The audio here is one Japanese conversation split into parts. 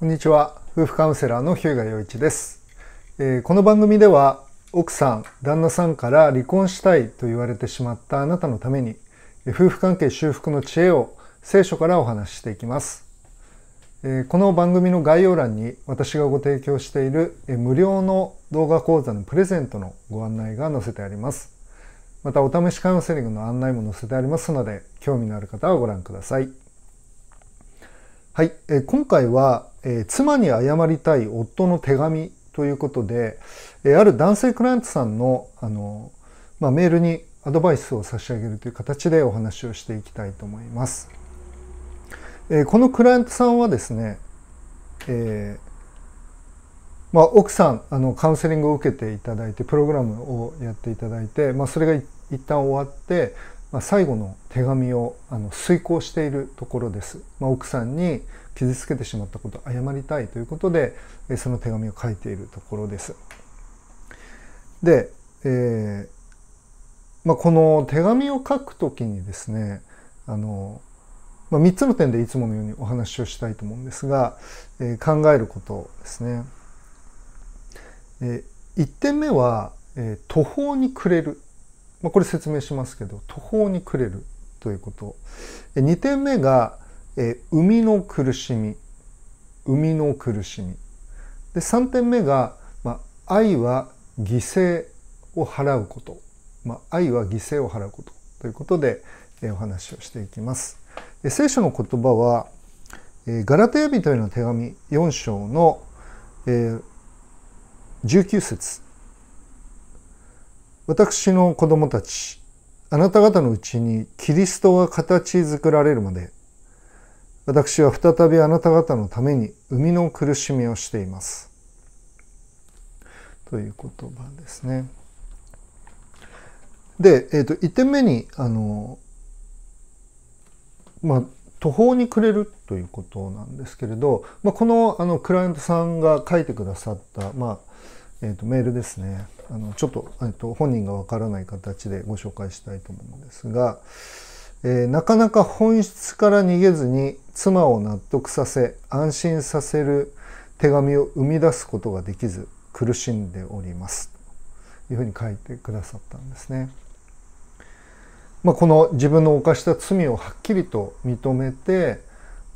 こんにちは。夫婦カウンセラーの日向洋一です、えー、この番組では奥さん旦那さんから離婚したいと言われてしまったあなたのために夫婦関係修復の知恵を聖書からお話ししていきます、えー、この番組の概要欄に私がご提供しているえ無料の動画講座のプレゼントのご案内が載せてあります。またお試しカウンセリングの案内も載せてありますので興味のある方はご覧ください。はい、え今回は、え妻に謝りたい夫の手紙ということで、えある男性クライアントさんのあの、まあ、メールにアドバイスを差し上げるという形でお話をしていきたいと思います。えこのクライアントさんはですね、えー、まあ、奥さんあのカウンセリングを受けていただいてプログラムをやっていただいて、まあ、それが一旦終わってまあ、最後の手紙をあの遂行しているところです、まあ、奥さんに傷つけてしまったことを謝りたいということでその手紙を書いているところです。で、えーまあ、この手紙を書くときにですねあの、まあ、3つの点でいつものようにお話をしたいと思うんですが、えー、考えることですね、えー、1点目は、え、途方に暮れる。まあ、これ説明しますけど途方に暮れるということ。2点目が、生みの苦しみ。生みの苦しみ。で3点目が、まあ、愛は犠牲を払うこと、まあ、愛は犠牲を払うこと。ということで、お話をしていきます。聖書の言葉はガラテヤ人への手紙4章の19節。私の子供たち、あなた方のうちにキリストが形作られるまで、私は再びあなた方のために生みの苦しみをしています。という言葉ですね。で、えっ、ー、と、1点目に、あの、まあ、途方に暮れるということなんですけれど、まあ、このあのクライアントさんが書いてくださった、まあ、えー、とメールですねあのちょっと,、えー、と本人がわからない形でご紹介したいと思うんですが、えー、なかなか本質から逃げずに妻を納得させ安心させる手紙を生み出すことができず苦しんでおりますというふうに書いてくださったんですね。まあ、この自分の犯した罪をはっきりと認めて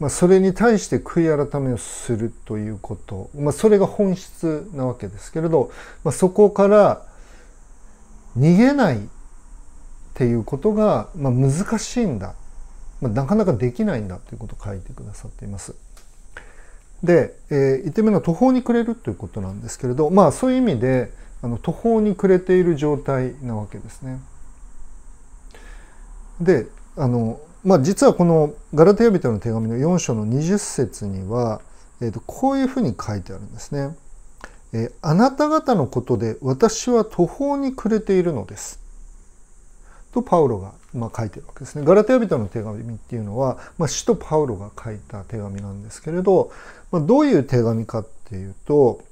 まあ、それに対して悔い改めをするということ、まあ、それが本質なわけですけれど、まあ、そこから逃げないっていうことが、まあ、難しいんだ、まあ、なかなかできないんだということを書いてくださっています。で、えー、言ってみるの途方に暮れるということなんですけれど、まあそういう意味であの途方に暮れている状態なわけですね。で、あのまあ、実はこのガラテヤ人の手紙の4章の20節には、えー、とこういうふうに書いてあるんですね。え、あなた方のことで私は途方に暮れているのです。とパウロが、まあ、書いてるわけですね。ガラテヤ人の手紙っていうのは、まあ、使徒パウロが書いた手紙なんですけれど、まあ、どういう手紙かっていうと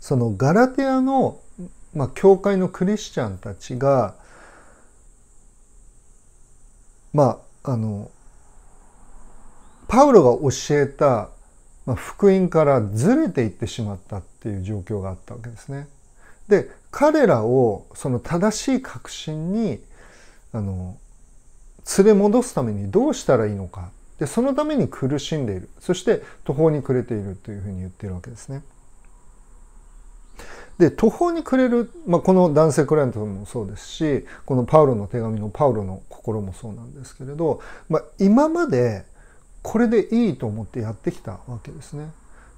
そのガラテヤの、まあ、教会のクリスチャンたちがまああのパウロが教えた福音からずれていってしまったっていう状況があったわけですね。で彼らをその正しい確信にあの連れ戻すためにどうしたらいいのかでそのために苦しんでいるそして途方に暮れているというふうに言っているわけですね。で途方に暮れる、まあ、この男性クライアントもそうですしこのパウロの手紙のパウロの心もそうなんですけれど、まあ、今までこれでいいと思ってやってきたわけですね。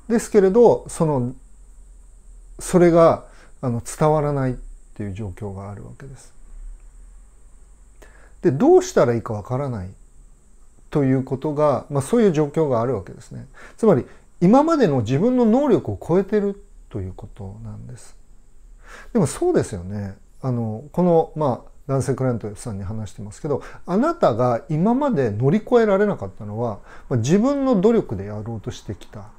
ですけれどそのそれがあの伝わらないっていう状況があるわけです。でどうしたらいいかわからないということが、まあ、そういう状況があるわけですね。つまり今までの自分の能力を超えてるということなんです。でもそうですよね。あのこのまあ男性クライアントさんに話してますけどあなたが今まで乗り越えられなかったのはま自分の努力でやろうとしてきた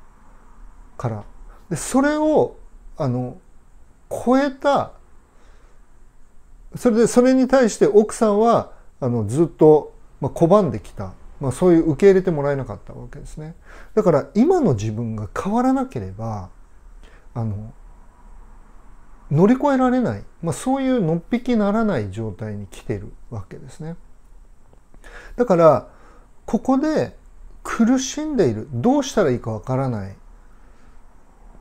からでそれをあの超えたそれでそれに対して奥さんはあのずっと、まあ、拒んできた、まあ、そういう受け入れてもらえなかったわけですねだから今の自分が変わらなければあの乗り越えられない、まあ、そういうのっぴきならない状態に来てるわけですね。だからここで苦しんでいる。どうしたらいいかわからない。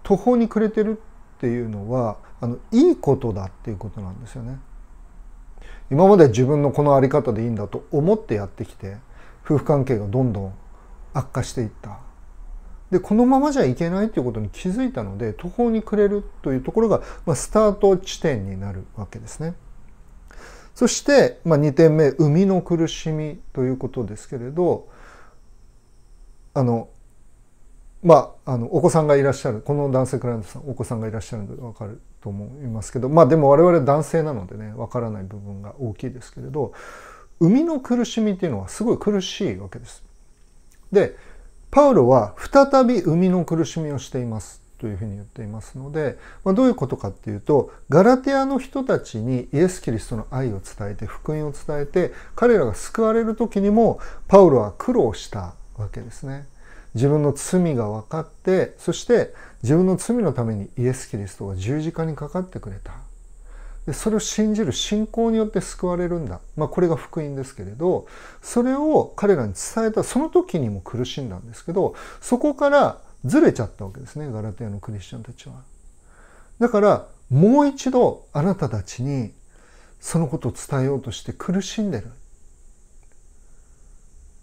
途方に暮れてるっていうのはあのいいことだっていうことなんですよね。今まで自分のこの在り方でいいんだと思ってやってきて夫婦関係がどんどん悪化していった。でこのままじゃいけないということに気づいたので途方に暮れるというところが、まあ、スタート地点になるわけですね。そして、まあ、2点目生みの苦しみということですけれどあのまあ、あのお子さんがいらっしゃるこの男性クライアントさんお子さんがいらっしゃるので分かると思いますけどまあでも我々男性なのでね分からない部分が大きいですけれど生みの苦しみっていうのはすごい苦しいわけです。でパウロは再び生みの苦しみをしていますというふうに言っていますので、まあ、どういうことかっていうとガラテアの人たちにイエス・キリストの愛を伝えて福音を伝えて彼らが救われる時にもパウロは苦労したわけですね。自分の罪が分かってそして自分の罪のためにイエス・キリストが十字架にかかってくれたでそれを信じる信仰によって救われるんだ、まあ、これが福音ですけれどそれを彼らに伝えたその時にも苦しんだんですけどそこからずれちゃったわけですねガラテヤのクリスチャンたちは。だからもう一度あなたたちにそのことを伝えようとして苦しんでる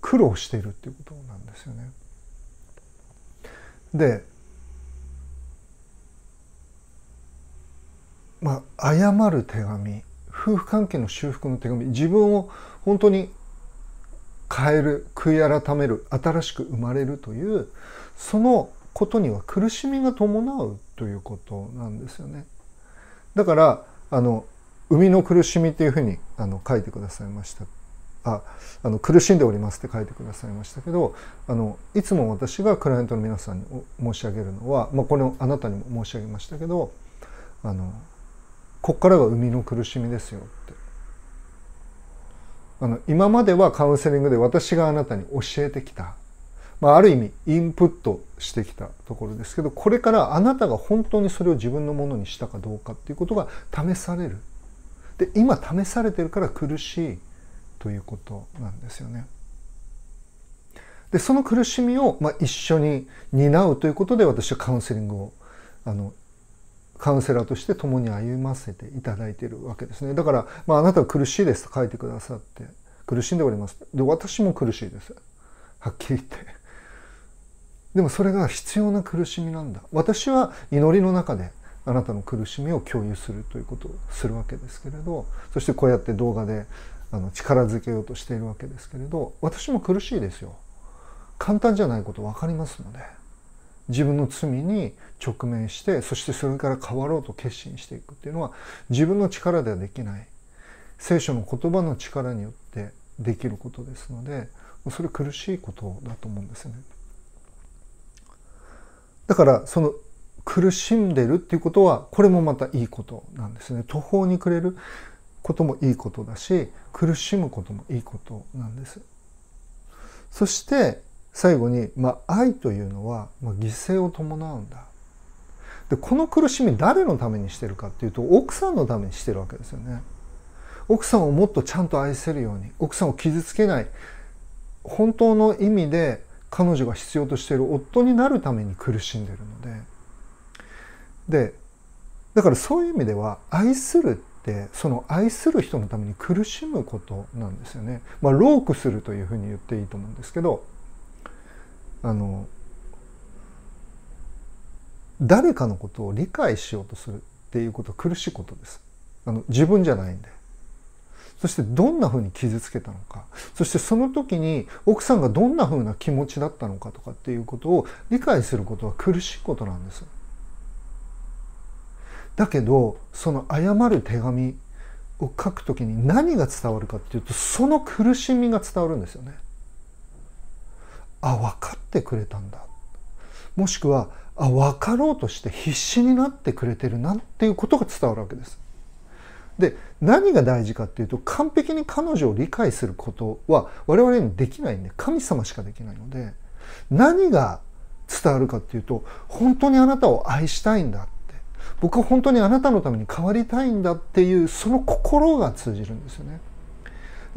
苦労しているっていうことなんですよね。でまあ謝る手紙夫婦関係の修復の手紙自分を本当に変える悔い改める新しく生まれるというそのことには苦しみが伴うということなんですよね。だからあの生みの苦しみというふうにあの書いてくださいましたああの苦しんでおりますって書いてくださいましたけどあのいつも私がクライアントの皆さんに申し上げるのは、まあ、これをあなたにも申し上げましたけどあのこっからが生みの苦しみですよって。あの今まではカウンセリングで私があなたに教えてきた、まあ、ある意味インプットしてきたところですけどこれからあなたが本当にそれを自分のものにしたかどうかっていうことが試される。で今試されてるから苦しいということなんですよね。でその苦しみを、まあ、一緒に担うということで私はカウンセリングをあのカウンセラーとして共に歩ませていただいているわけですね。だから、まあ、あなたは苦しいですと書いてくださって苦しんでおります。で私も苦しいです。はっきり言って。でもそれが必要な苦しみなんだ。私は祈りの中であなたの苦しみを共有するということをするわけですけれどそしてこうやって動画であの力づけようとしているわけですけれど私も苦しいですよ。簡単じゃないこと分かりますので。自分の罪に直面してそしてそれから変わろうと決心していくっていうのは自分の力ではできない聖書の言葉の力によってできることですのでそれ苦しいことだと思うんですね。だからその苦しんでるっていうことはこれもまたいいことなんですね。途方に暮れることもいいことだし苦しむこともいいことなんです。そして最後に、まあ、愛というのは、まあ、犠牲を伴うんだ。でこの苦しみ誰のためにしてるかっていうと奥さんのためにしてるわけですよね。奥さんをもっとちゃんと愛せるように奥さんを傷つけない本当の意味で彼女が必要としている夫になるために苦しんでるのででだからそういう意味では愛するってその愛する人のために苦しむことなんですよね。まあ、ロークするというふうに言っていいと思うんですけどあの誰かのことを理解しようとするっていうことは苦しいことです。あの自分じゃないんで。そしてどんなふうに傷つけたのかそしてその時に奥さんがどんなふうな気持ちだったのかとかっていうことを理解することは苦しいことなんです。だけどその謝る手紙を書くときに何が伝わるかっていうとその苦しみが伝わるんですよね。あ分かってくれたんだもしくはあ分かろうとして必死になってくれてるなっていうことが伝わるわけです。で何が大事かっていうと完璧に彼女を理解することは我々にできないんで神様しかできないので何が伝わるかっていうと本当にあなたを愛したいんだって僕は本当にあなたのために変わりたいんだっていうその心が通じるんですよね。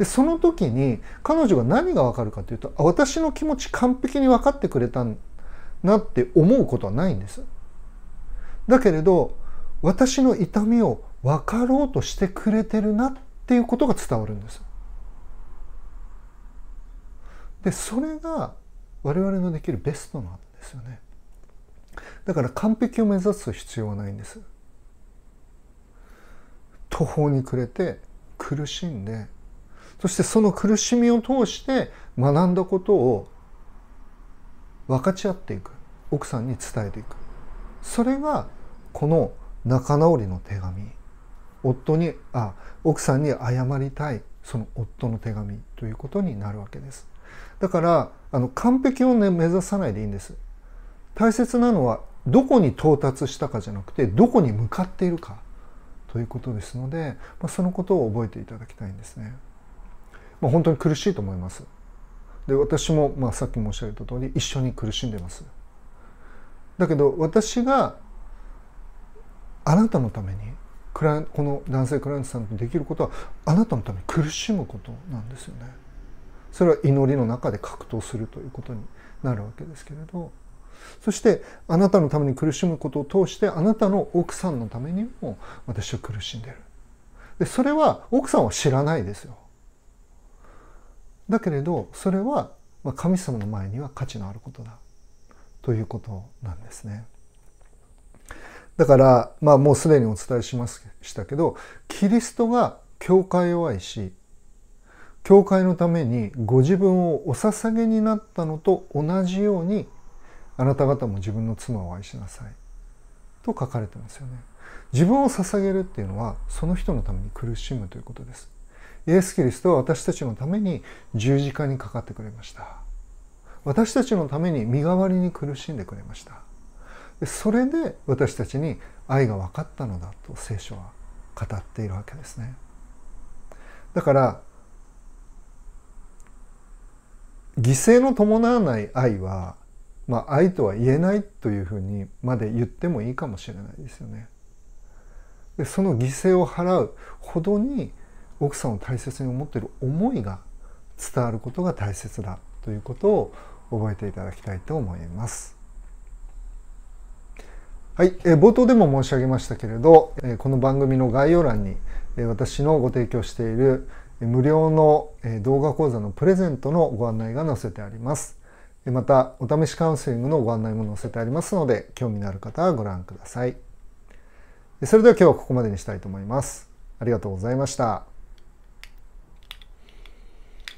でその時に彼女が何が分かるかっていうと私の気持ち完璧に分かってくれたなって思うことはないんです。だけれど私の痛みを分かろうとしてくれてるなっていうことが伝わるんです。でそれが我々のできるベストなんですよね。だから完璧を目指す必要はないんです。途方に暮れて苦しんでそしてその苦しみを通して学んだことを分かち合っていく。奥さんに伝えていく。それがこの仲直りの手紙。夫にあ奥さんに謝りたい。その夫の手紙ということになるわけです。だからあの完璧をね目指さないでいいんです。大切なのはどこに到達したかじゃなくてどこに向かっているかということですので、まあ、そのことを覚えていただきたいんですね、まあ、本当に苦しいと思いますで私も、まあ、さっき申し上げた通り一緒に苦しんでますだけど私があなたのためにクラこの男性クライアントさんとできることはあなたのために苦しむことなんですよね。それは祈りの中で格闘するということになるわけですけれどそしてあなたのために苦しむことを通してあなたの奥さんのためにも私は苦しんでる。でそれは奥さんは知らないですよ。だけれどそれは神様の前には価値のあることだということなんですね。だからまあもうすでにお伝えしましたけどキリストが教会を愛し教会のためにご自分をお捧げになったのと同じようにあなた方も自分の妻を愛しなさいと書かれてますよね。自分を捧げるっていうのはその人のために苦しむということです。イエス・キリストは私たちのために十字架にかかってくれました。私たちのために身代わりに苦しんでくれました。それで私たちに愛が分かったのだと聖書は語っているわけですね。だから犠牲の伴わない愛は、まあ、愛とは言えないというふうにまで言ってもいいかもしれないですよね。でその犠牲を払うほどに奥さんを大切に思っている思いが伝わることが大切だということを覚えていただきたいと思います。はい、え冒頭でも申し上げましたけれど、えこの番組の概要欄に、え私のご提供している無料の動画講座のプレゼントのご案内が載せてあります。また、お試しカウンセリングのご案内も載せてありますので、興味のある方はご覧ください。それでは今日はここまでにしたいと思います。ありがとうございました。